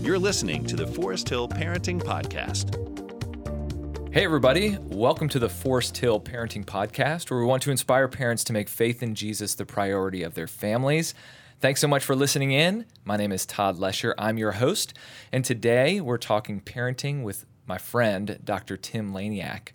You're listening to the Forest Hill Parenting Podcast. Hey, everybody. Welcome to the Forest Hill Parenting Podcast, where we want to inspire parents to make faith in Jesus the priority of their families. Thanks so much for listening in. My name is Todd Lesher. I'm your host. And today we're talking parenting with my friend, Dr. Tim Laniak.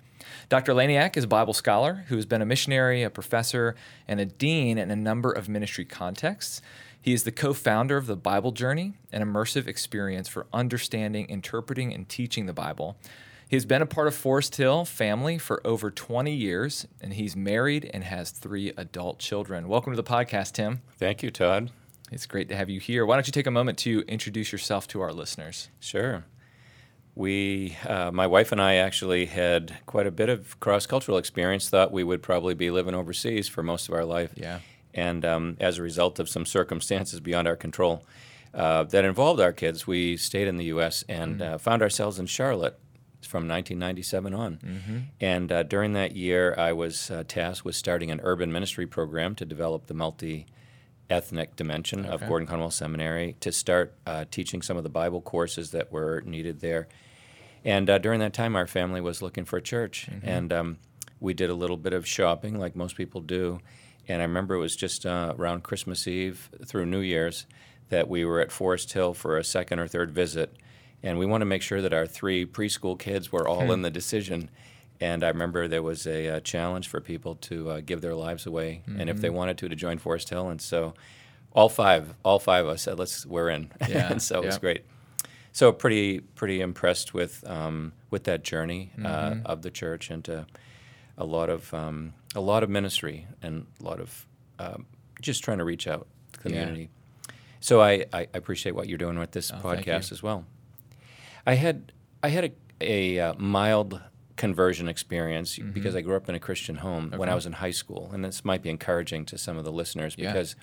Dr. Laniak is a Bible scholar who has been a missionary, a professor, and a dean in a number of ministry contexts. He is the co founder of the Bible Journey, an immersive experience for understanding, interpreting, and teaching the Bible. He has been a part of Forest Hill family for over 20 years, and he's married and has three adult children. Welcome to the podcast, Tim. Thank you, Todd. It's great to have you here. Why don't you take a moment to introduce yourself to our listeners? Sure. We, uh, my wife and I, actually had quite a bit of cross-cultural experience. Thought we would probably be living overseas for most of our life. Yeah. And um, as a result of some circumstances beyond our control uh, that involved our kids, we stayed in the U.S. and mm-hmm. uh, found ourselves in Charlotte from 1997 on. Mm-hmm. And uh, during that year, I was uh, tasked with starting an urban ministry program to develop the multi ethnic dimension okay. of Gordon Conwell Seminary to start uh, teaching some of the Bible courses that were needed there. And uh, during that time, our family was looking for a church. Mm-hmm. And um, we did a little bit of shopping, like most people do. And I remember it was just uh, around Christmas Eve through New Year's that we were at Forest Hill for a second or third visit and we want to make sure that our three preschool kids were all hmm. in the decision. And I remember there was a, a challenge for people to uh, give their lives away, mm-hmm. and if they mm-hmm. wanted to, to join Forest Hill. And so, all five, all five of us said, "Let's, we're in." Yeah. and so it was great. So pretty, pretty impressed with um, with that journey uh, mm-hmm. of the church into a lot of um, a lot of ministry and a lot of um, just trying to reach out to the community. Yeah. So I, I appreciate what you're doing with this oh, podcast as well. I had I had a, a uh, mild conversion experience mm-hmm. because I grew up in a Christian home okay. when I was in high school, and this might be encouraging to some of the listeners yeah. because.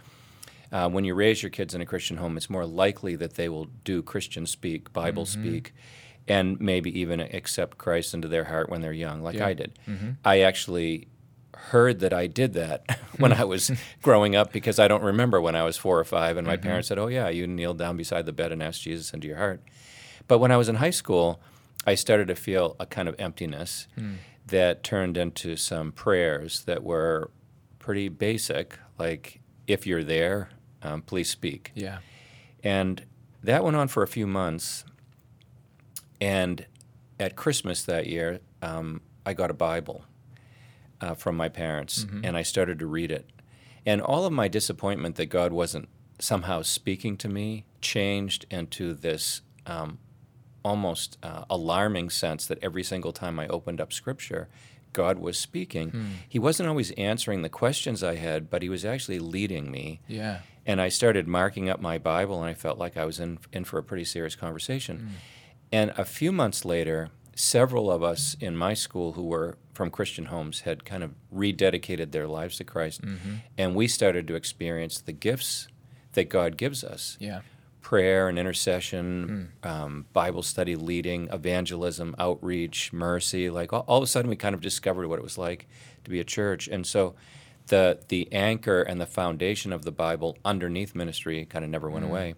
Uh, when you raise your kids in a Christian home, it's more likely that they will do Christian speak, Bible mm-hmm. speak, and maybe even accept Christ into their heart when they're young, like yeah. I did. Mm-hmm. I actually heard that I did that when I was growing up because I don't remember when I was four or five, and my mm-hmm. parents said, "Oh yeah, you kneeled down beside the bed and asked Jesus into your heart." But when I was in high school, I started to feel a kind of emptiness mm. that turned into some prayers that were pretty basic, like, if you're there, um, please speak. Yeah. And that went on for a few months. And at Christmas that year, um, I got a Bible uh, from my parents, mm-hmm. and I started to read it. And all of my disappointment that God wasn't somehow speaking to me changed into this um, almost uh, alarming sense that every single time I opened up Scripture, God was speaking. Hmm. He wasn't always answering the questions I had, but He was actually leading me. Yeah. And I started marking up my Bible, and I felt like I was in in for a pretty serious conversation. Hmm. And a few months later, several of us in my school who were from Christian homes had kind of rededicated their lives to Christ, mm-hmm. and we started to experience the gifts that God gives us. Yeah prayer and intercession, mm. um, Bible study leading, evangelism, outreach, mercy. Like all, all, of a sudden, we kind of discovered what it was like to be a church. And so the, the anchor and the foundation of the Bible underneath ministry kind of never went mm. away.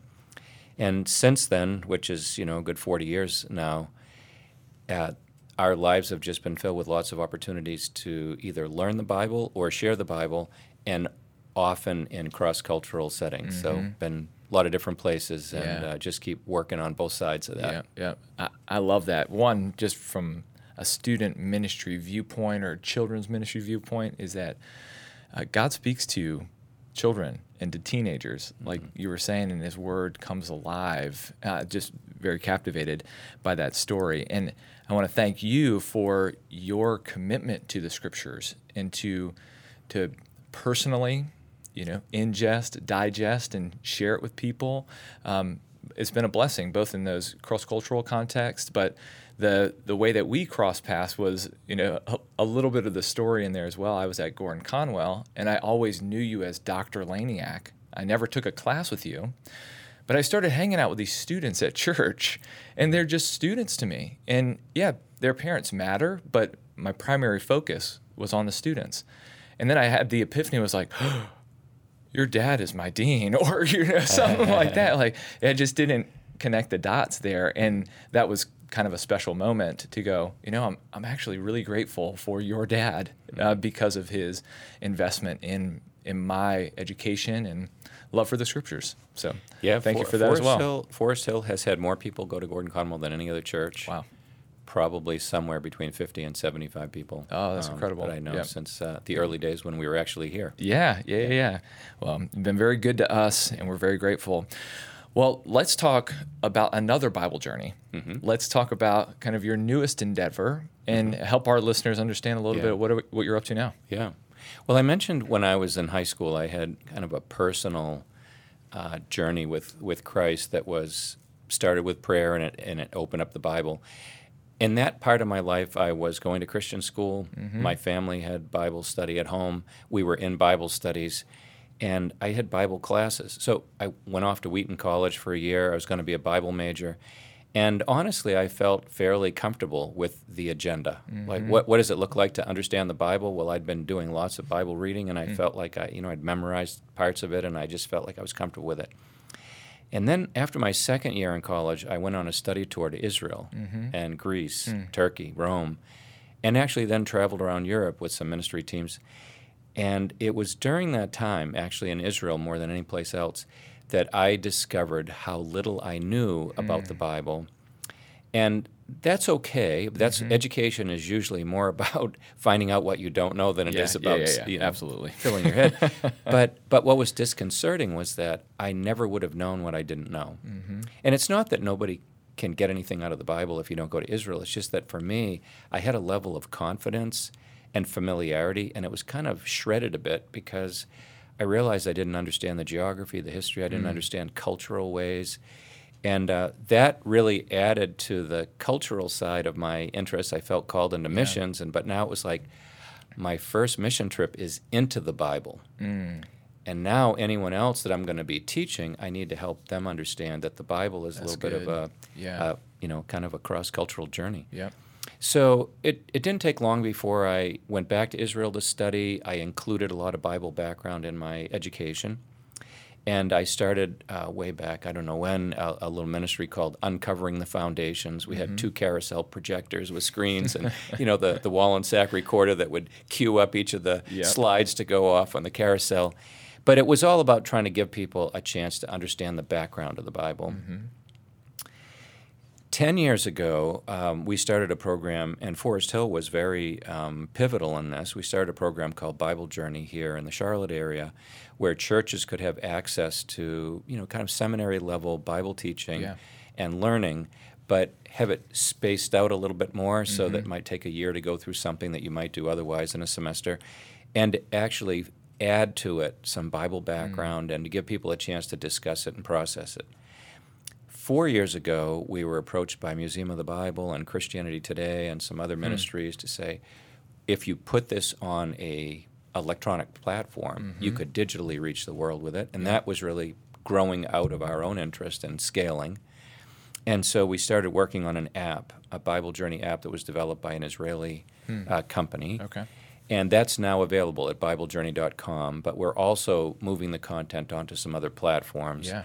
And since then, which is, you know, a good 40 years now, uh, our lives have just been filled with lots of opportunities to either learn the Bible or share the Bible, and often in cross cultural settings. Mm-hmm. So, been a lot of different places and yeah. uh, just keep working on both sides of that. Yeah, yeah. I, I love that. One, just from a student ministry viewpoint or children's ministry viewpoint, is that uh, God speaks to children and to teenagers, mm-hmm. like you were saying, and His Word comes alive. Uh, just very captivated by that story, and I want to thank you for your commitment to the Scriptures and to to personally you know, ingest, digest, and share it with people. Um, it's been a blessing, both in those cross-cultural contexts, but the the way that we cross paths was, you know, a, a, little bit of the story in there as well. I was at Gordon Conwell, and I always knew you as Dr. Laniak. I never took a class with you, but I started hanging out with these students at church, and they're just students to me. And yeah, their parents matter, but my primary focus was on the students. And then I had the epiphany was like, your dad is my dean or you know something like that like I just didn't connect the dots there, and that was kind of a special moment to go. You know, I'm I'm actually really grateful for your dad uh, because of his investment in in my education and love for the scriptures. So Yeah, thank you For- for that Forest as well. Hill, Forest Hill has had more people go to Gordon Conwell than any other church. Wow. Probably somewhere between 50 and 75 people. Oh, that's um, incredible. That I know Yep. since uh, the early days when we were actually here. Yeah, yeah, yeah, yeah. Well, you've been very good to us, and we're very grateful. Well, let's talk about another Bible journey. Mm-hmm. Let's talk about kind of your newest endeavor and help our listeners understand a little Yeah. bit what, are, what you're up to now. Yeah. Well, I mentioned when I was in high school, I had kind of a personal uh, journey with, with Christ that was started with prayer and it, and it opened up the Bible. In that part of my life, I was going to Christian school. My family had Bible study at home. We were in Bible studies, and I had Bible classes. So I went off to Wheaton College for a year. I was going to be a Bible major. And honestly, I felt fairly comfortable with the agenda. Like, mm-hmm. what, what does it look like to understand the Bible? Well, I'd been doing lots of Bible reading, and I mm. felt like I, you know, I'd memorized parts of it, and I just felt like I was comfortable with it. And then after my second year in college, I went on a study tour to Israel mm-hmm. and Greece, hmm. Turkey, Rome, and actually then traveled around Europe with some ministry teams. And it was during that time, actually in Israel more than any place else, that I discovered how little I knew about the Bible. And that's okay. That's education is usually more about finding out what you don't know than it is Yeah, about yeah, yeah, yeah. you know, Absolutely. filling your head. but but what was disconcerting was that I never would have known what I didn't know. Mm-hmm. And it's not that nobody can get anything out of the Bible if you don't go to Israel. It's just that for me, I had a level of confidence and familiarity, and it was kind of shredded a bit because I realized I didn't understand the geography, the history. I didn't Mm. understand cultural ways. And uh, that really added to the cultural side of my interests. I felt called into missions, and but now it was like my first mission trip is into the Bible. Mm. And now anyone else that I'm going to be teaching, I need to help them understand that the Bible is a That's little bit of a, Yeah. uh, you know, kind of a cross-cultural journey. Yep. So it, it didn't take long before I went back to Israel to study. I included a lot of Bible background in my education. And I started uh, way back, I don't know when, a, a little ministry called Uncovering the Foundations. We Mm-hmm. had two carousel projectors with screens and, you know, the, the Wollensak recorder that would cue up each of the Yep. slides to go off on the carousel. But it was all about trying to give people a chance to understand the background of the Bible. Mm-hmm. 10 years ago, um, we started a program, and Forest Hill was very um, pivotal in this. We started a program called Bible Journey here in the Charlotte area, where churches could have access to, you know, kind of seminary level Bible teaching Yeah. and learning, but have it spaced out a little bit more so Mm-hmm. that it might take a year to go through something that you might do otherwise in a semester, and actually add to it some Bible background and to give people a chance to discuss it and process it four years ago, we were approached by Museum of the Bible and Christianity Today and some other hmm. ministries to say, if you put this on a electronic platform, you mm-hmm. could digitally reach the world with it, and that was really growing out of our own interest and scaling. And so we started working on an app, a Bible Journey app that was developed by an Israeli hmm. uh, company. Okay. And that's now available at BibleJourney.com, but we're also moving the content onto some other platforms. Yeah.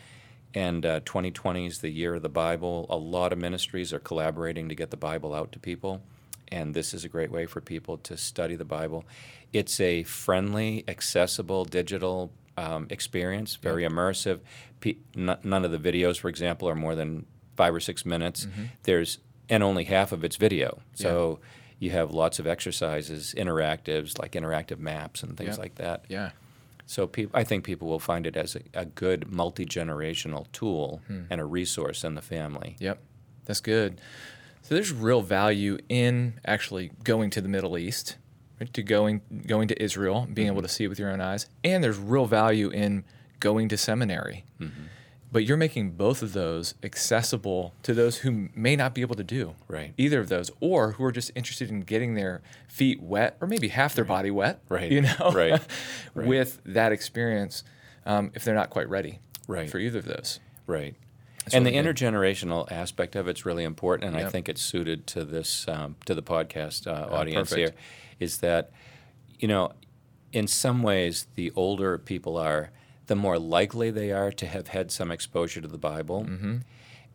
And uh, 2020 is the year of the Bible. A lot of ministries are collaborating to get the Bible out to people, and this is a great way for people to study the Bible. It's a friendly, accessible, digital um, experience, very immersive. P- n- none of the videos, for example, are more than five or six minutes. There's and only half of it's video, so you have lots of exercises, interactives like interactive maps and things Yeah. like that. Yeah. So peop I think people will find it as a, a good multi generational tool hmm. and a resource in the family. Yep, that's good. So there's real value in actually going to the Middle East, right, to going going to Israel, being able mm-hmm. to see it with your own eyes, and there's real value in going to seminary. Mm-hmm. But you're making both of those accessible to those who may not be able to do Right. either of those, or who are just interested in getting their feet wet, or maybe half their body wet, Right. You know, Right. Right. with that experience, um, if they're not quite ready, Right. for either of those. Right. That's and the intergenerational aspect of it's really important, and I think it's suited to this um, to the podcast uh, audience perfect. here. Is that you know, in some ways, the older people are, the more likely they are to have had some exposure to the Bible. Mm-hmm.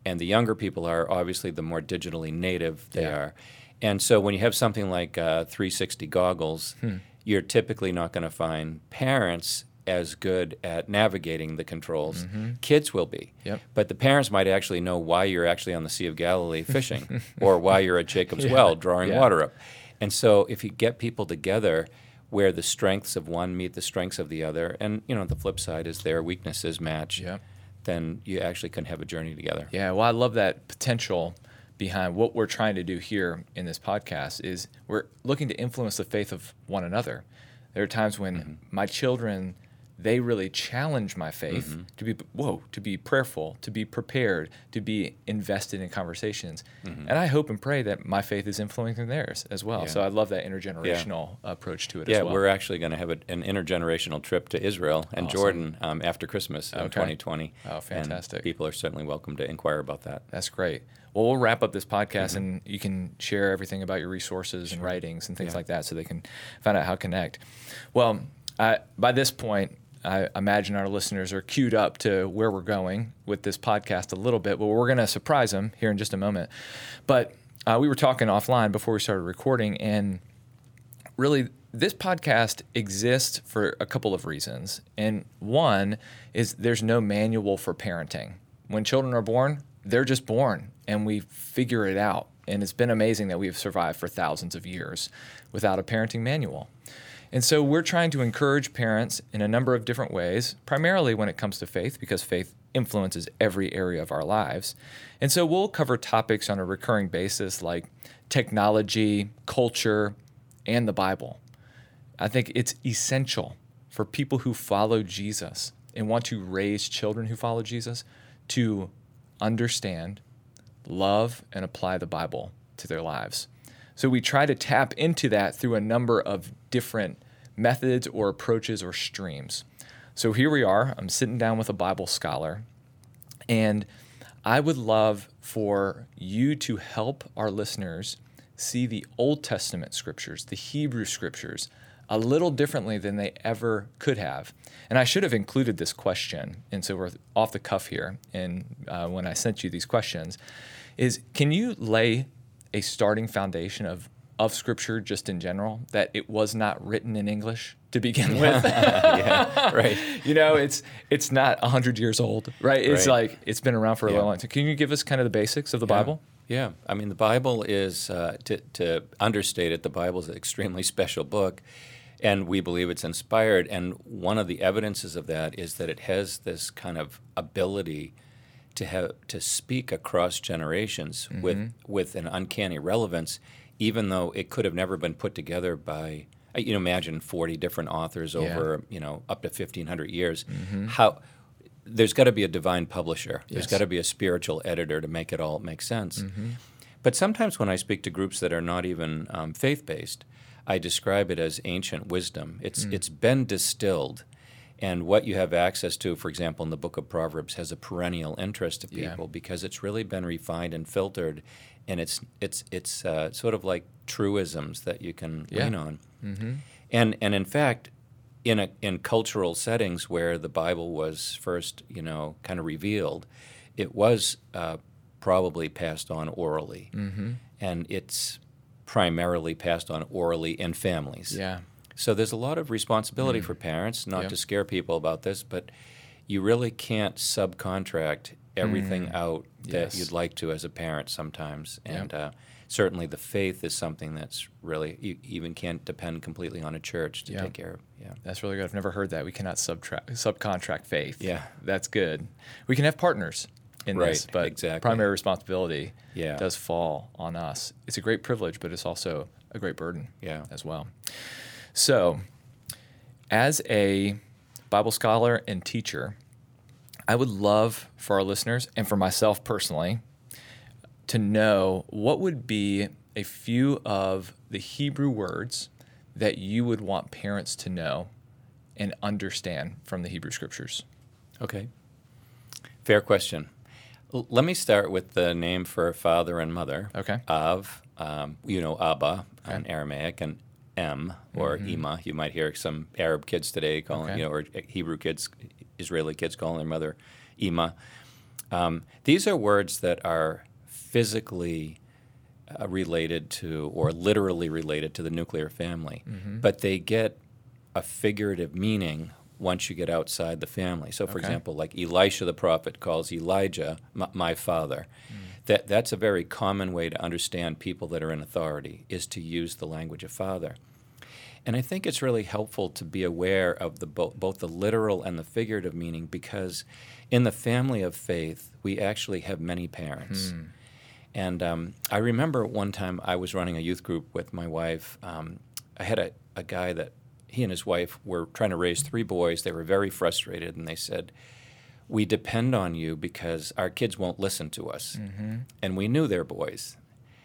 and the younger people are obviously the more digitally native they Yeah. are. And so when you have something like uh, 360 goggles, Hmm. you're typically not going to find parents as good at navigating the controls. Kids will be. Mm-hmm. Yep. But the parents might actually know why you're actually on the Sea of Galilee fishing or why you're at Jacob's Well drawing yeah. water up. And so if you get people together where the strengths of one meet the strengths of the other, and you know the flip side is their weaknesses match, Yep. then you actually can have a journey together. Yeah, well, I love that potential behind what we're trying to do here in this podcast is we're looking to influence the faith of one another. There are times when Mm-hmm. my children they really challenge my faith Mm-hmm. to be whoa, to be prayerful, to be prepared, to be invested in conversations. And I hope and pray that my faith is influencing theirs as well. Mm-hmm. Yeah. So I love that intergenerational approach to it Yeah, as well. we're actually going to have a, an intergenerational trip to Israel and Awesome. Jordan um, after Christmas in Okay. 2020. Oh, And fantastic. people are certainly welcome to inquire about that. That's great. Well, we'll wrap up this podcast Mm-hmm. and you can share everything about your resources and writings and things Yeah. like that so they can find out how to connect. Well, by this point, I imagine our listeners are queued up to where we're going with this podcast a little bit, but we're going to surprise them here in just a moment. But uh, we were talking offline before we started recording, and really this podcast exists for a couple of reasons. And one is there's no manual for parenting. When children are born, they're just born and we figure it out. And it's been amazing that we've survived for thousands of years without a parenting manual. And so we're trying to encourage parents in a number of different ways, primarily when it comes to faith, because faith influences every area of our lives. And so we'll cover topics on a recurring basis like technology, culture, and the Bible. I think it's essential for people who follow Jesus and want to raise children who follow Jesus to understand, love, and apply the Bible to their lives. So we try to tap into that through a number of different methods or approaches or streams. So here we are. I'm sitting down with a Bible scholar, and I would love for you to help our listeners see the Old Testament scriptures, the Hebrew scriptures, a little differently than they ever could have. And I should have included this question, and so we're off the cuff here. And uh, when I sent you these questions, is can you lay a starting foundation of of scripture just in general that it was not written in English to begin with? yeah, right. you know, it's it's not hundred years old, right? It's Right. like it's been around for a Yeah. long time. Can you give us kind of the basics of the Yeah. Bible? Yeah, I mean, the Bible is, uh, to, to understate it, the Bible is an extremely special book, and we believe it's inspired. And one of the evidences of that is that it has this kind of ability to have to speak across generations with with an uncanny relevance, even though it could have never been put together by. uh, You know, imagine forty different authors Yeah. over you know up to fifteen hundred years. How there's got to be a divine publisher. There's got to be a spiritual editor to make it all make sense. But sometimes when I speak to groups that are not even um, faith based, I describe it as ancient wisdom. It's it's been distilled, and what you have access to, for example, in the book of Proverbs, has a perennial interest to Yeah. people because it's really been refined and filtered, and it's it's it's uh, sort of like truisms that you can Yeah. lean on. And and in fact, in a in cultural settings where the Bible was first, you know, kind of revealed, it was uh, probably passed on orally, mm-hmm. and it's primarily passed on orally in families. Yeah. So there's a lot of responsibility for parents, not Yep. to scare people about this, but you really can't subcontract everything out that Mm. Yes. you'd like to as a parent sometimes. And uh, certainly the faith is something that's really, you even can't depend completely on a church to take care of. Yeah. That's really good. I've never heard that. We cannot subtract subcontract faith. Yeah. That's good. We can have partners in this, but exactly. primary responsibility Yeah. does fall on us. It's a great privilege, but it's also a great burden Yeah. as well. So, as a Bible scholar and teacher, I would love for our listeners and for myself personally to know what would be a few of the Hebrew words that you would want parents to know and understand from the Hebrew scriptures. Okay. Fair question. L- let me start with the name for father and mother. Okay. Of, um, you know, Abba in Aramaic and M or Ima. You might hear some Arab kids today calling, Mm-hmm. Okay. you know, or Hebrew kids, Israeli kids calling their mother Ima. Um, these are words that are physically uh, related to or literally related to the nuclear family, but they get a figurative meaning once you get outside the family. So, for Okay. example, like Elisha the prophet calls Elijah my, my father. That, that's a very common way to understand people that are in authority, is to use the language of father. And I think it's really helpful to be aware of the bo- both the literal and the figurative meaning because in the family of faith, we actually have many parents. And um, I remember one time I was running a youth group with my wife. Um, I had a, a guy that he and his wife were trying to raise three boys. They were very frustrated, and they said, We depend on you because our kids won't listen to us. Mm-hmm. And we knew they're boys.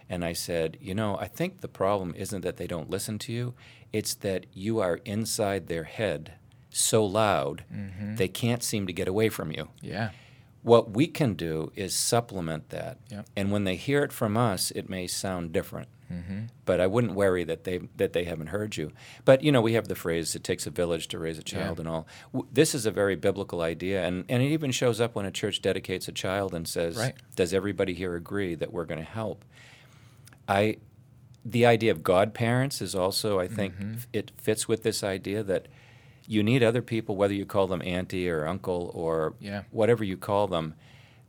And I said, You know, I think the problem isn't that they don't listen to you, it's that you are inside their head so loud mm-hmm. they can't seem to get away from you. Yeah. What we can do is supplement that. Yep. And when they hear it from us, it may sound different. But I wouldn't worry that they that they haven't heard you. But you know, we have the phrase "it takes a village to raise a child" Yeah. and all. W- This is a very biblical idea, and and it even shows up when a church dedicates a child and says, Right. "Does everybody here agree that we're going to help?" I, the idea of godparents is also, I think, Mm-hmm. f- it fits with this idea that you need other people, whether you call them auntie or uncle or Yeah. whatever you call them.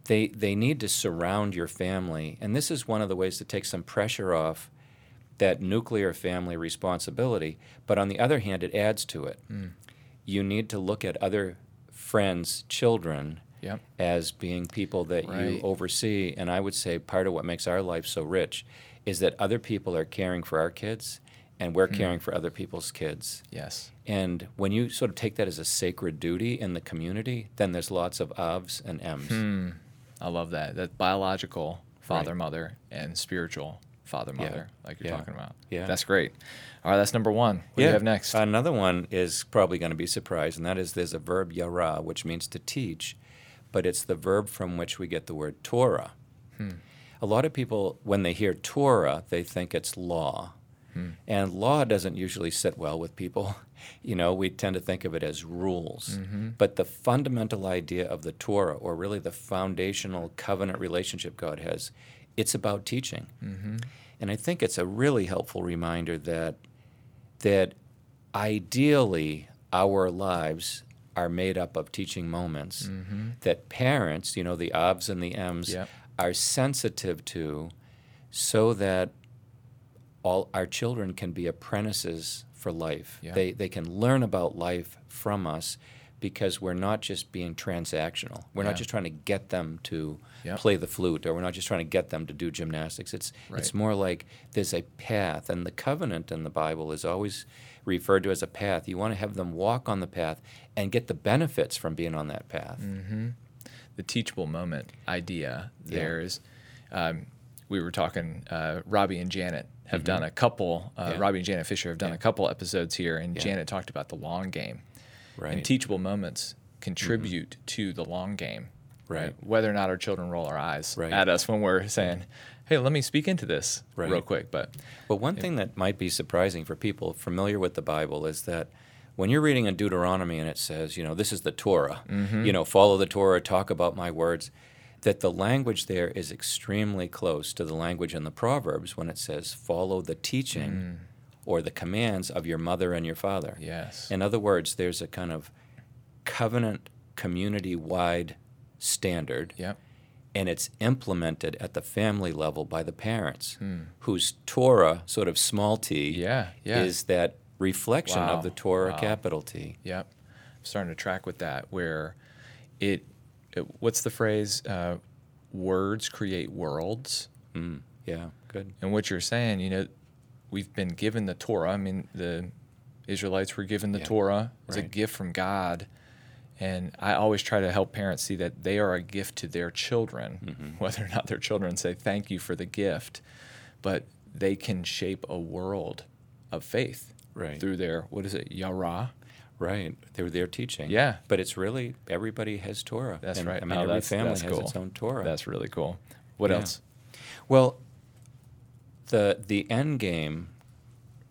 They they need to surround your family, and this is one of the ways to take some pressure off that nuclear family responsibility. But on the other hand, it adds to it. Mm. You need to look at other friends' children Yep. as being people that you oversee. And I would say part of what makes our life so rich is that other people are caring for our kids and we're caring for other people's kids. Yes. And when you sort of take that as a sacred duty in the community, then there's lots of ofs and ems. Hmm. I love that. That biological father, Right. mother, and spiritual father, Yeah. mother, like you're Yeah. talking about. Yeah. That's great. All right, that's number one. What do you have next? Another one is probably going to be surprised, and that is there's a verb yara, which means to teach, but it's the verb from which we get the word Torah. Hmm. A lot of people, when they hear Torah, they think it's law. And law doesn't usually sit well with people. You know, we tend to think of it as rules. Mm-hmm. But the fundamental idea of the Torah, or really the foundational covenant relationship God has, it's about teaching. Mm-hmm. And I think it's a really helpful reminder that that ideally our lives are made up of teaching moments mm-hmm. that parents, you know, the obs and the ms, Yep. are sensitive to so that all our children can be apprentices for life. Yeah. They, they can learn about life from us because we're not just being transactional. We're Yeah. not just trying to get them to Yep. play the flute or we're not just trying to get them to do gymnastics. It's, it's more like there's a path, and the covenant in the Bible is always referred to as a path. You want to have them walk on the path and get the benefits from being on that path. the teachable moment idea Yeah. there is um, we were talking uh, robbie and janet have done a couple uh, Mm-hmm. Yeah. robbie and janet fisher have done Yeah. a couple episodes here and Yeah. janet talked about the long game Right. Mm-hmm. and teachable moments contribute to the long game Right. whether or not our children roll our eyes Right. at us when we're saying hey let me speak into this Right. real quick but But one thing that might be surprising for people familiar with the Bible is that when you're reading in Deuteronomy and it says, you know, this is the Torah, Mm-hmm. you know, follow the Torah, talk about my words, that the language there is extremely close to the language in the Proverbs when it says, follow the teaching Mm. or the commands of your mother and your father. yes In other words, there's a kind of covenant community wide standard yep and it's implemented at the family level by the parents, whose Torah, sort of small t, Hmm. Yeah, yeah. is that reflection Wow, of the Torah, wow. capital T. Yep. I'm starting to track with that where it what's the phrase? Uh, words create worlds. Mm, yeah, good. And what you're saying, you know, we've been given the Torah. I mean, the Israelites were given the Yeah, Torah as a gift from God. And I always try to help parents see that they are a gift to their children, Mm-hmm. whether or not their children say thank you for the gift, but they can shape a world of faith Right. through their, what is it, Yara? Right. They're their teaching. Yeah. But it's really, everybody has Torah. That's And, right. I mean, Oh, every family has cool. its own Torah. That's really cool. What Yeah. else? Well, the the end game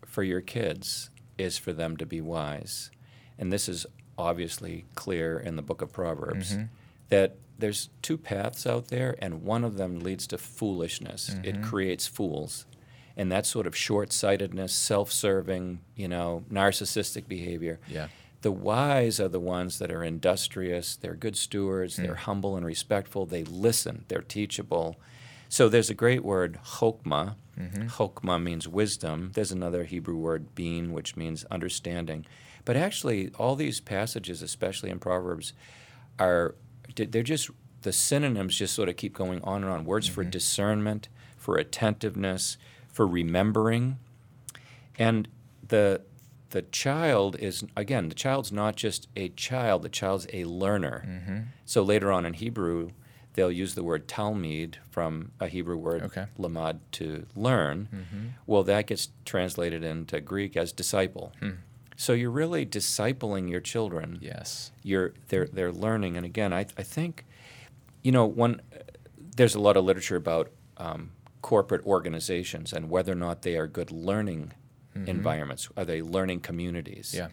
for your kids is for them to be wise, and this is obviously clear in the Book of Proverbs Mm-hmm. that there's two paths out there, and one of them leads to foolishness. Mm-hmm. It creates fools. And that sort of short sightedness, self serving, you know, narcissistic behavior. Yeah. The wise are the ones that are industrious, they're good stewards, they're hmm. humble and respectful, they listen, they're teachable. So there's a great word, chokmah. Mm-hmm. Chokmah means wisdom. There's another Hebrew word, bin, which means understanding. But actually, all these passages, especially in Proverbs, are they're just the synonyms just sort of keep going on and on. Words for mm-hmm. discernment, for attentiveness, for remembering. And the the child is again the child's not just a child the child's a learner Mm-hmm. so later on in hebrew they'll use the word talmid from a hebrew word Okay. lamad to learn Mm-hmm. well that gets translated into greek as disciple Hmm. so you're really discipling your children Yes. you're they're they're learning and again i, I think you know one there's a lot of literature about um, corporate organizations and whether or not they are good learning mm-hmm. environments are they learning communities? Yeah.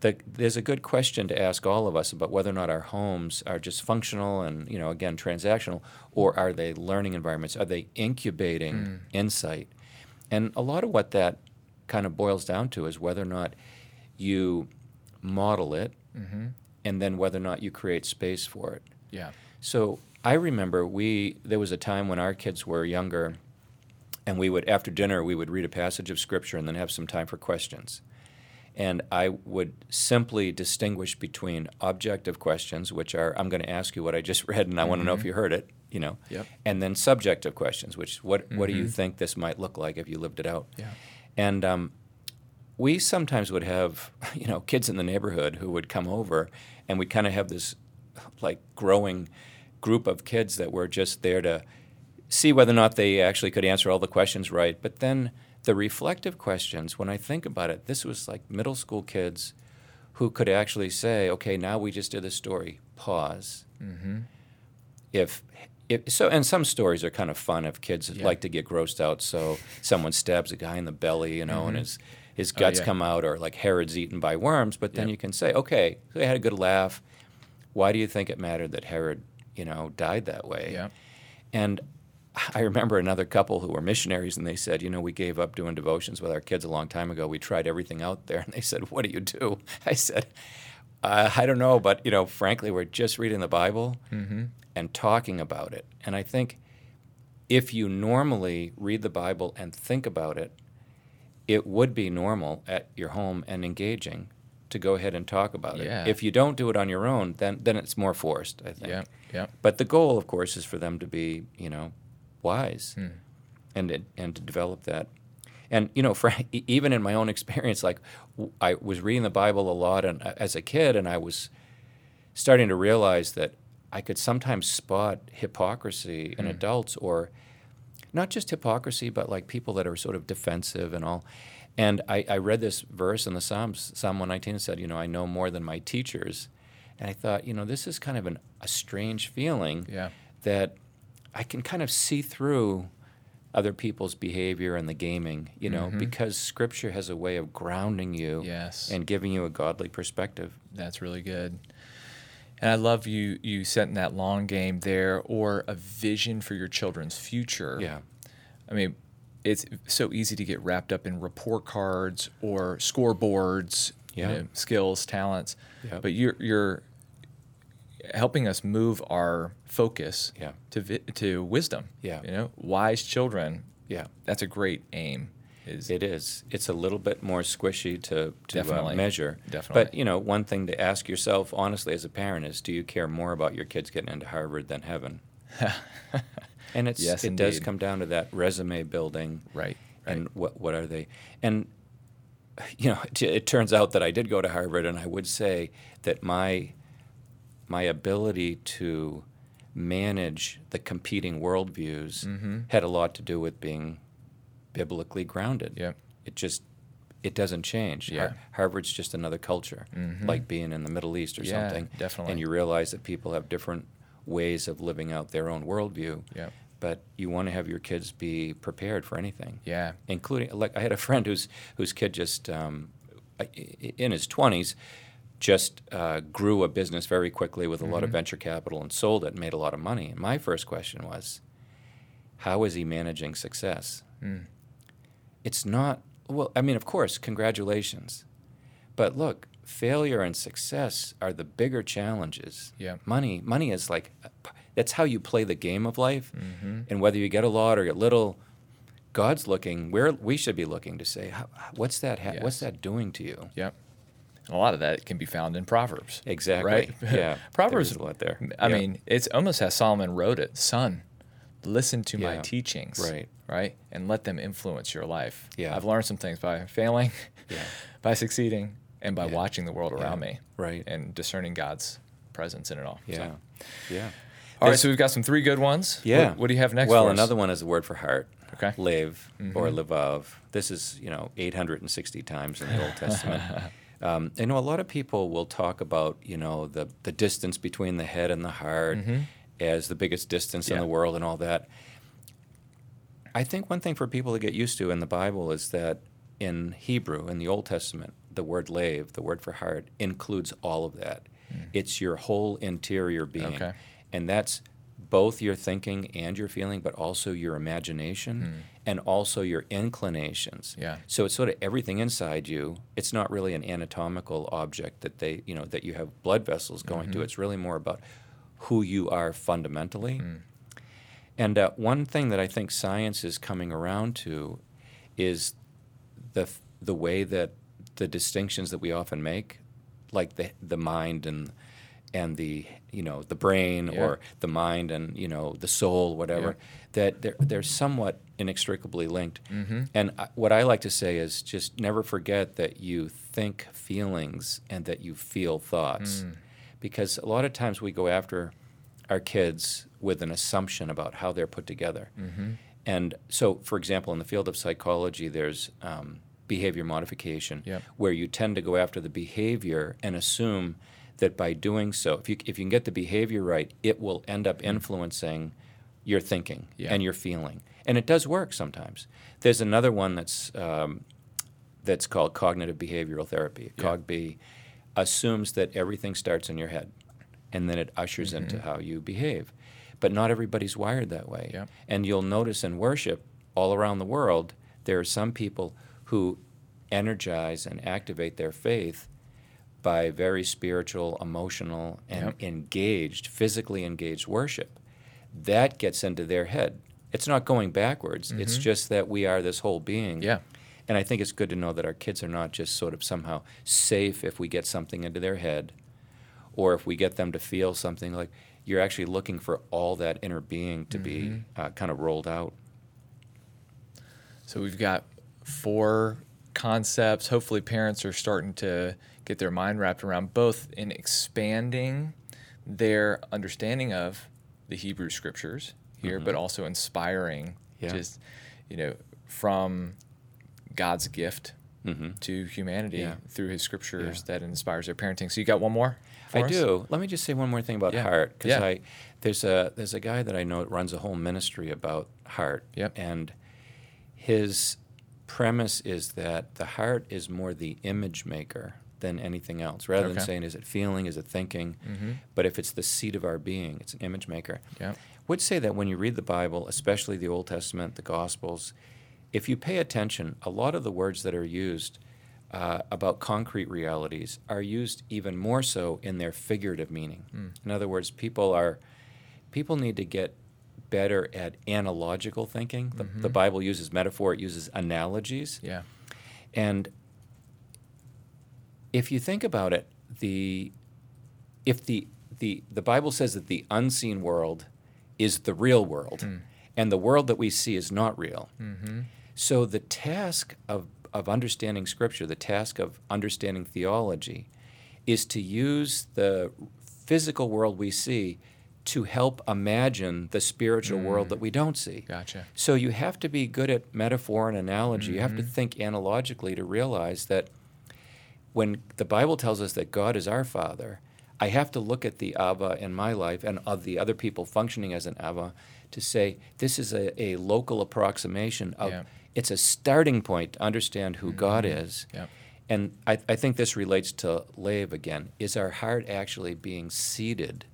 the, there's a good question to ask all of us about whether or not our homes are just functional and you know again transactional or are they learning environments? Are they incubating mm. insight? And a lot of what that kind of boils down to is whether or not you model it mm-hmm. and then whether or not you create space for it. Yeah. so I remember we there was a time when our kids were younger, and we would after dinner we would read a passage of scripture and then have some time for questions. And I would simply distinguish between objective questions, which are I'm going to ask you what I just read and I want to know if you heard it, you know, Yep. and then subjective questions, which what what do you think this might look like if you lived it out? Yeah. And um, we sometimes would have, you know, kids in the neighborhood who would come over, and we'd kind of have this, like, growing group of kids that were just there to see whether or not they actually could answer all the questions right. But then the reflective questions, when I think about it, this was like middle school kids who could actually say, okay, now we just did a story, pause. Mm-hmm. If, if so, and some stories are kind of fun if kids Yeah. like to get grossed out. So someone stabs a guy in the belly, you know, and mm-hmm. his his oh, guts yeah. come out, or like Herod's eaten by worms. But then Yep. you can say, okay, so they had a good laugh. Why do you think it mattered that Herod, you know, died that way? Yeah. And I remember another couple who were missionaries, and they said, you know, we gave up doing devotions with our kids a long time ago. We tried everything out there, and they said, "What do you do?" I said, uh, "I don't know, but you know, frankly, we're just reading the Bible and talking about it." And I think if you normally read the Bible and think about it, it would be normal at your home and engaging to go ahead and talk about Yeah. it. If you don't do it on your own, then then it's more forced. I think. Yeah. Yeah. But the goal, of course, is for them to be, you know, wise, Hmm. and and to develop that. And you know, Frank, e- even in my own experience, like I was reading the Bible a lot, and uh, as a kid, and I was starting to realize that I could sometimes spot hypocrisy in adults, or not just hypocrisy, but like people that are sort of defensive and all. And I, I read this verse in the Psalms, Psalm 119, and said, you know, I know more than my teachers. And I thought, you know, this is kind of an, a strange feeling Yeah. that I can kind of see through other people's behavior and the gaming, you know, mm-hmm. because Scripture has a way of grounding you Yes. and giving you a godly perspective. That's really good. And I love you you setting that long game there or a vision for your children's future. Yeah. I mean, it's so easy to get wrapped up in report cards or scoreboards, you know, skills, talents. Yeah. But you're you're helping us move our focus Yeah. to vi- to wisdom. Yeah. You know, wise children. Yeah. That's a great aim. Is It is. It's a little bit more squishy to, to uh, Definitely. measure. Definitely. But, you know, one thing to ask yourself honestly as a parent is do you care more about your kids getting into Harvard than heaven? and it's, Yes, it does come down to that resume building. right. Right. and what what are they and you know it, it turns out that I did go to Harvard and I would say that my my ability to manage the competing worldviews Mm-hmm. had a lot to do with being biblically grounded. Yep. It just it doesn't change. Yeah. Harvard's just another culture, like being in the Middle East or Yeah, something. definitely. And you realize that people have different ways of living out their own worldview. Yep. But you want to have your kids be prepared for anything yeah. including like I had a friend whose whose kid just um, in his twenties just uh, grew a business very quickly with a lot Mm-hmm. of venture capital and sold it and made a lot of money. And my first question was, how is he managing success? Mm. It's not, well, I mean, of course, congratulations. But look, failure and success are the bigger challenges. Yeah. Money, money is like, that's how you play the game of life. Mm-hmm. And whether you get a lot or get little, God's looking, where we should be looking to say, what's that, ha- what's that doing to you? Yep. And a lot of that can be found in Proverbs. Exactly. Right? Yeah. Proverbs, There is a lot there. I Yeah. mean, it's almost as Solomon wrote it Son, listen to my teachings. Right. Right? And let them influence your life. Yeah. I've learned some things by failing, Yeah. by succeeding, and by Yeah. watching the world around me. Right. And discerning God's presence in it all. So- Yeah. Yeah. All right, so we've got some three good ones. Yeah. What, what do you have next Well, another one is the word for heart. Okay. Mm-hmm. Lev or levav. This is, you know, 860 times in the Old Testament. Um, I know a lot of people will talk about, you know, the, the distance between the head and the heart as the biggest distance in Mm-hmm. The world and all that. I think one thing for people to get used to in the Bible is that in Hebrew, in the Old Testament, the word lev, the word for heart, includes all of that. It's your whole interior being. Mm. Okay. And that's both your thinking and your feeling, but also your imagination and also your inclinations. Yeah. So it's sort of everything inside you. It's not really an anatomical object that they, you know, that you have blood vessels going Mm-hmm. to. It's really more about who you are fundamentally. Hmm. And uh, one thing that I think science is coming around to is the the way that the distinctions that we often make, like the the mind and and the you know the brain Yeah. or the mind and you know the soul, whatever, that they're they're somewhat inextricably linked. Mm-hmm. And I, what I like to say is just never forget that you think feelings and that you feel thoughts, Mm. because a lot of times we go after our kids with an assumption about how they're put together. Mm-hmm. And so, for example, in the field of psychology, there's um, behavior modification, Yep. where you tend to go after the behavior and assume that by doing so, if you, if you can get the behavior right, it will end up influencing your thinking Mm-hmm. Yeah. and your feeling. And it does work sometimes. There's another one that's, um, that's called cognitive behavioral therapy. Yeah. CogB assumes that everything starts in your head and then it ushers Mm-hmm. into how you behave. But not everybody's wired that way. Yeah. And you'll notice in worship all around the world, there are some people who energize and activate their faith by very spiritual, emotional, and Yep. engaged, physically engaged worship. That gets into their head. It's not going backwards, it's just that we are this whole being. Mm-hmm. Yeah. And I think it's good to know that our kids are not just sort of somehow safe if we get something into their head or if we get them to feel something like you're actually looking for all that inner being to be Mm-hmm. uh, kind of rolled out. So we've got four concepts. Hopefully, parents are starting to get their mind wrapped around both in expanding their understanding of the Hebrew scriptures here, but also inspiring Mm-hmm. Yeah. just, you know, from God's gift hmm to humanity Yeah. through his scriptures Yeah. that inspires their parenting. So you got one more? I us? do. Let me just say one more thing about heart, because. I there's a there's a guy that I know that runs a whole ministry about heart, Yep. and his premise is that the heart is more the image maker than anything else. Rather than saying is it feeling, is it thinking, Mhm. but if it's the seat of our being, it's an image maker. Yeah. Would say that when you read the Bible, especially the Old Testament, the Gospels, if you pay attention, a lot of the words that are used uh, about concrete realities are used even more so in their figurative meaning. In other words, people are people need to get better at analogical thinking. The, the Bible uses metaphor; it uses analogies, Yeah. and if you think about it, the if the the the Bible says that the unseen world is the real world, and the world that we see is not real. Mm-hmm. So the task of of understanding Scripture, the task of understanding theology, is to use the physical world we see to help imagine the spiritual world that mm. we don't see. Gotcha. So you have to be good at metaphor and analogy. You have to mm-hmm. think analogically to realize that when the Bible tells us that God is our Father, I have to look at the Abba in my life and of the other people functioning as an Abba to say this is a, a local approximation of Yeah. it's a starting point to understand who God mm-hmm. is. Yeah. And I, I think this relates to Lev again. Is our heart actually being seeded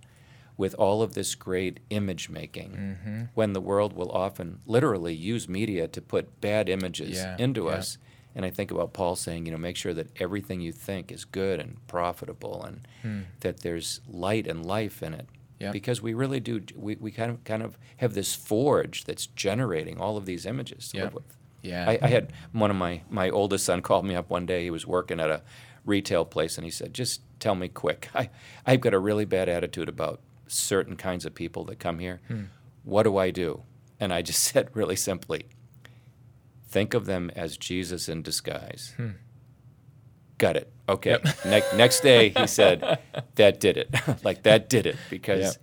with all of this great image making Mm-hmm. when the world will often literally use media to put bad images Yeah, into yeah. us? And I think about Paul saying, you know, make sure that everything you think is good and profitable and that there's light and life in it. Hmm. Yeah. Because we really do, we, we kind of kind of have this forge that's generating all of these images to Yeah. live with. Yeah. I, I had one of my, my oldest son called me up one day. He was working at a retail place and he said, just tell me quick. I, I've got a really bad attitude about certain kinds of people that come here. Hmm. What do I do? And I just said really simply, think of them as Jesus in disguise. Got it. Okay. Ne- next day, he said, that did it. like, that did it. Because Yep.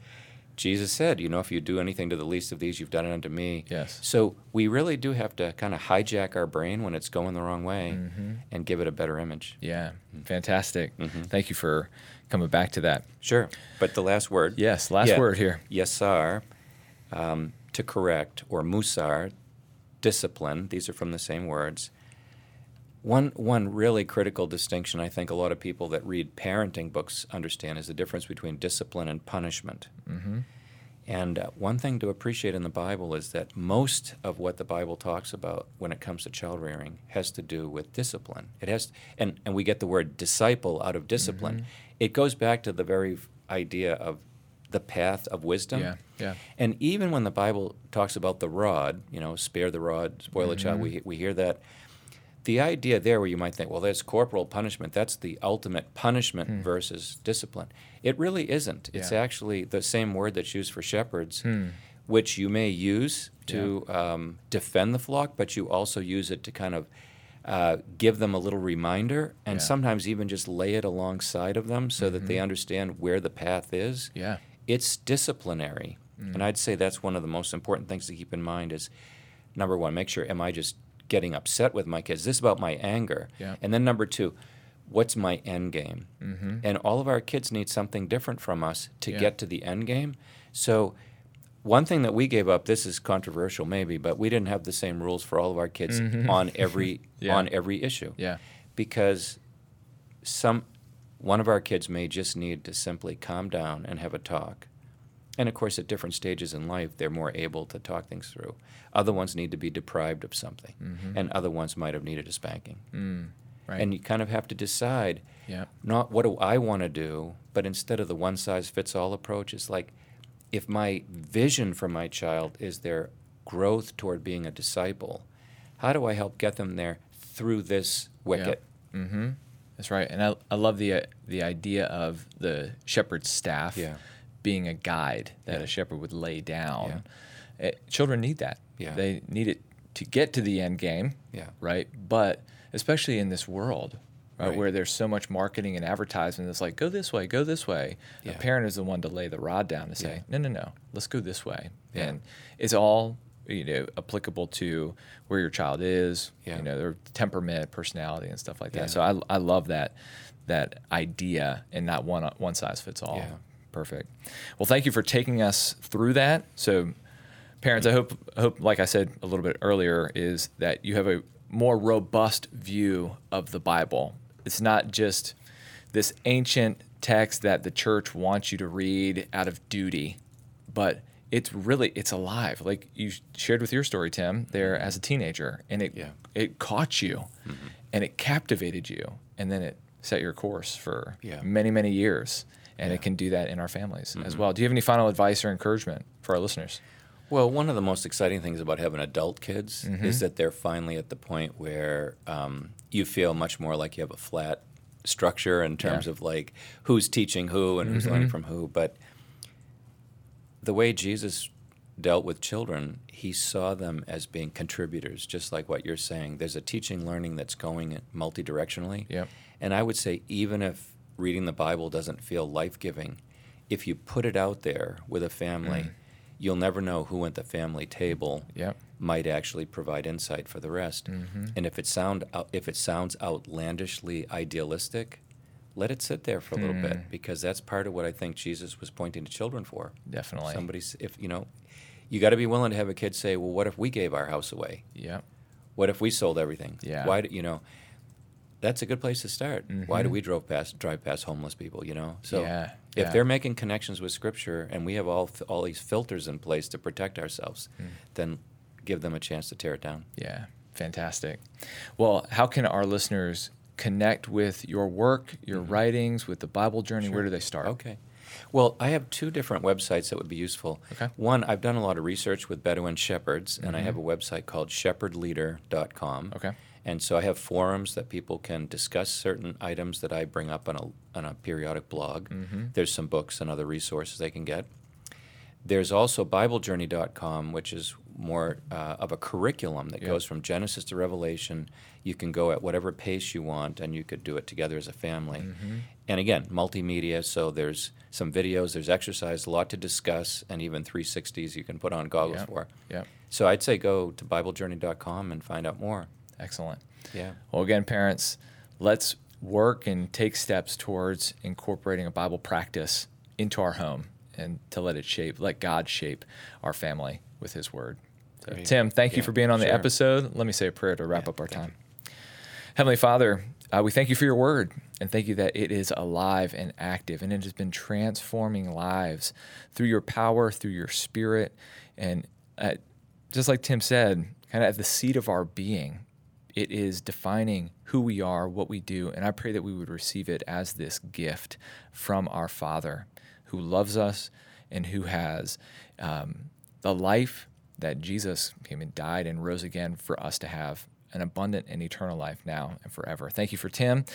Jesus said, you know, if you do anything to the least of these, you've done it unto me. Yes. So we really do have to kind of hijack our brain when it's going the wrong way Mm-hmm. and give it a better image. Yeah. Fantastic. Mm-hmm. Thank you for coming back to that. Sure. But the last word. Yes. Last Yeah. word here. Yasar, um, to correct, or musar, discipline. These are from the same words. One, one really critical distinction I think a lot of people that read parenting books understand is the difference between discipline and punishment. Mm-hmm. And uh, one thing to appreciate in the Bible is that most of what the Bible talks about when it comes to child rearing has to do with discipline. It has, and, and we get the word disciple out of discipline. Mm-hmm. It goes back to the very idea of the path of wisdom. Yeah, yeah. And even when the Bible talks about the rod, you know, spare the rod, spoil the child, mm-hmm. we, we hear that. The idea there where you might think, well, there's corporal punishment, that's the ultimate punishment versus discipline. It really isn't. It's Hmm. Yeah. actually the same word that's used for shepherds, Hmm. which you may use to um, defend the flock, but you also use it to kind of uh, give them a little reminder and Yeah. Mm-hmm. sometimes even just lay it alongside of them so that they understand where the path is Yeah. it's disciplinary Mm. and i'd say that's one of the most important things to keep in mind is number one make sure am i just getting upset with my kids This is about my anger Yeah. and then number two what's my end game Mm-hmm. and all of our kids need something different from us to Yeah. get to the end game so one thing that we gave up this is controversial maybe but we didn't have the same rules for all of our kids on every Mm-hmm. Yeah. on every issue Yeah. because some one of our kids may just need to simply calm down and have a talk. And of course, at different stages in life, they're more able to talk things through. Other ones need to be deprived of something, and other ones might have needed a spanking. Mm-hmm. Right. And you kind of have to decide yeah. not what do I want to do, but instead of the one size fits all approach, it's like if my vision for my child is their growth toward being a disciple, how do I help get them there through this wicket? Mm-hmm. That's right. And I, I love the uh, the idea of the shepherd's staff Yeah. Being a guide that Yeah. a shepherd would lay down. Uh, children need that. Yeah. They need it to get to the end game. Yeah. Right. But especially in this world, right, Right. where there's so much marketing and advertisement that's like, go this way, go this way. Yeah. A parent is the one to lay the rod down to say, Yeah. no, no, no, let's go this way. Yeah. And it's all you know applicable to where your child is, Yeah. you know, their temperament, personality, and stuff like that. Yeah. So I, I love that that idea and not one one size fits all. Yeah. Perfect. Well, thank you for taking us through that. So, parents, I hope hope like I said a little bit earlier is that you have a more robust view of the Bible. It's not just this ancient text that the church wants you to read out of duty, but it's really it's alive. Like you shared with your story, Tim, there as a teenager, and it Yeah. it caught you, mm-hmm. and it captivated you, and then it set your course for Yeah. many many years. And Yeah. it can do that in our families as well. Do you have any final advice or encouragement for our listeners? Well, one of the most exciting things about having adult kids Mm-hmm. is that they're finally at the point where um, you feel much more like you have a flat structure in terms Yeah. of like who's teaching who and who's learning from who. But the way Jesus dealt with children, he saw them as being contributors, just like what you're saying. There's a teaching learning that's going multi-directionally. Yep. And I would say even if reading the Bible doesn't feel life-giving, if you put it out there with a family, mm. you'll never know who at the family table Yep. might actually provide insight for the rest. Mm-hmm. And if it sound if it sounds outlandishly idealistic, let it sit there for a little bit mm. because that's part of what I think Jesus was pointing to children for. Definitely. Somebody's if you know, you got to be willing to have a kid say, "Well, what if we gave our house away? Yep. What if we sold everything? Yeah. Why do you know?" That's a good place to start. Why do we drive past drive past homeless people? You know, so Mm-hmm. Yeah, if yeah. they're making connections with Scripture, and we have all all these filters in place to protect ourselves, Mm. then give them a chance to tear it down. Yeah, fantastic. Well, how can our listeners connect with your work, your writings, with the Bible journey? Where do they start? Mm-hmm. Okay. Well, I have two different websites that would be useful. Okay. One, I've done a lot of research with Bedouin shepherds, and I have a website called shepherdleader.com. Mm-hmm. Okay. And so I have forums that people can discuss certain items that I bring up on a, on a periodic blog. Mm-hmm. There's some books and other resources they can get. There's also BibleJourney.com, which is more uh, of a curriculum that Yeah. goes from Genesis to Revelation. You can go at whatever pace you want, and you could do it together as a family. Mm-hmm. And again, multimedia, so there's some videos, there's exercise, a lot to discuss, and even 360s you can put on goggles Yeah. for. Yeah, So I'd say go to BibleJourney.com and find out more. Excellent. Yeah. Well, again, parents, let's work and take steps towards incorporating a Bible practice into our home and to let it shape, let God shape our family with His Word. So, Tim, thank you for being on the episode. Let me say a prayer to wrap Yeah, up our time. Heavenly Father, uh, we thank you for your word and thank you that it is alive and active and it has been transforming lives through your power, through your spirit. And uh, just like Tim said, kind of at the seat of our being, it is defining who we are, what we do. And I pray that we would receive it as this gift from our Father who loves us and who has um, the life that Jesus came and died and rose again for us to have an abundant and eternal life now and forever. Thank you for Tim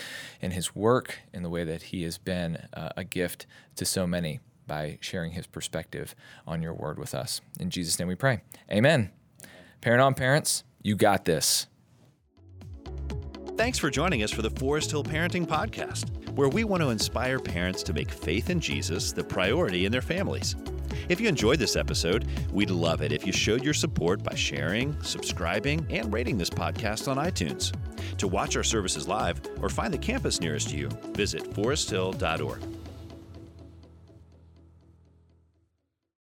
and his work and the way that he has been uh, a gift to so many by sharing his perspective on your word with us. In Jesus' name we pray. Amen. Parent on parents, you got this. Thanks for joining us for the Forest Hill Parenting Podcast, where we want to inspire parents to make faith in Jesus the priority in their families. If you enjoyed this episode, we'd love it if you showed your support by sharing, subscribing, and rating this podcast on iTunes. To watch our services live or find the campus nearest you, visit foresthill.org.